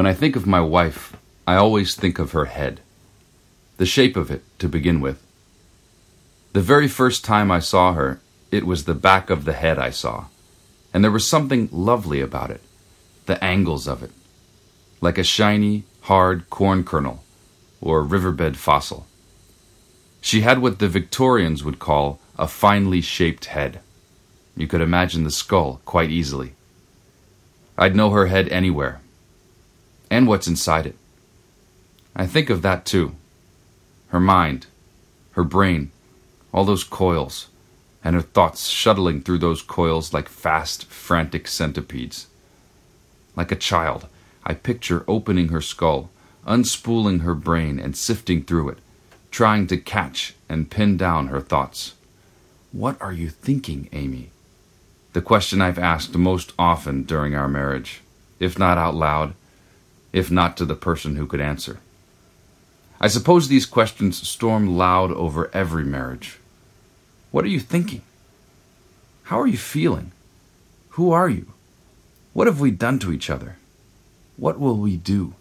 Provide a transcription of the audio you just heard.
When I think of my wife, I always think of her head. The shape of it, to begin with. The very first time I saw her, it was the back of the head I saw, and there was something lovely about it, the angles of it, like a shiny, hard corn kernel or riverbed fossil. She had what the Victorians would call a finely shaped head. You could imagine the skull quite easily. I'd know her head anywhere, and what's inside it. I think of that too. Her mind, her brain, all those coils, and her thoughts shuttling through those coils like fast, frantic centipedes. Like a child, I picture opening her skull, unspooling her brain and sifting through it, trying to catch and pin down her thoughts. What are you thinking, Amy? The question I've asked most often during our marriage, if not out loud, if not to the person who could answer. I suppose these questions storm loud over every marriage. What are you thinking? How are you feeling? Who are you? What have we done to each other? What will we do?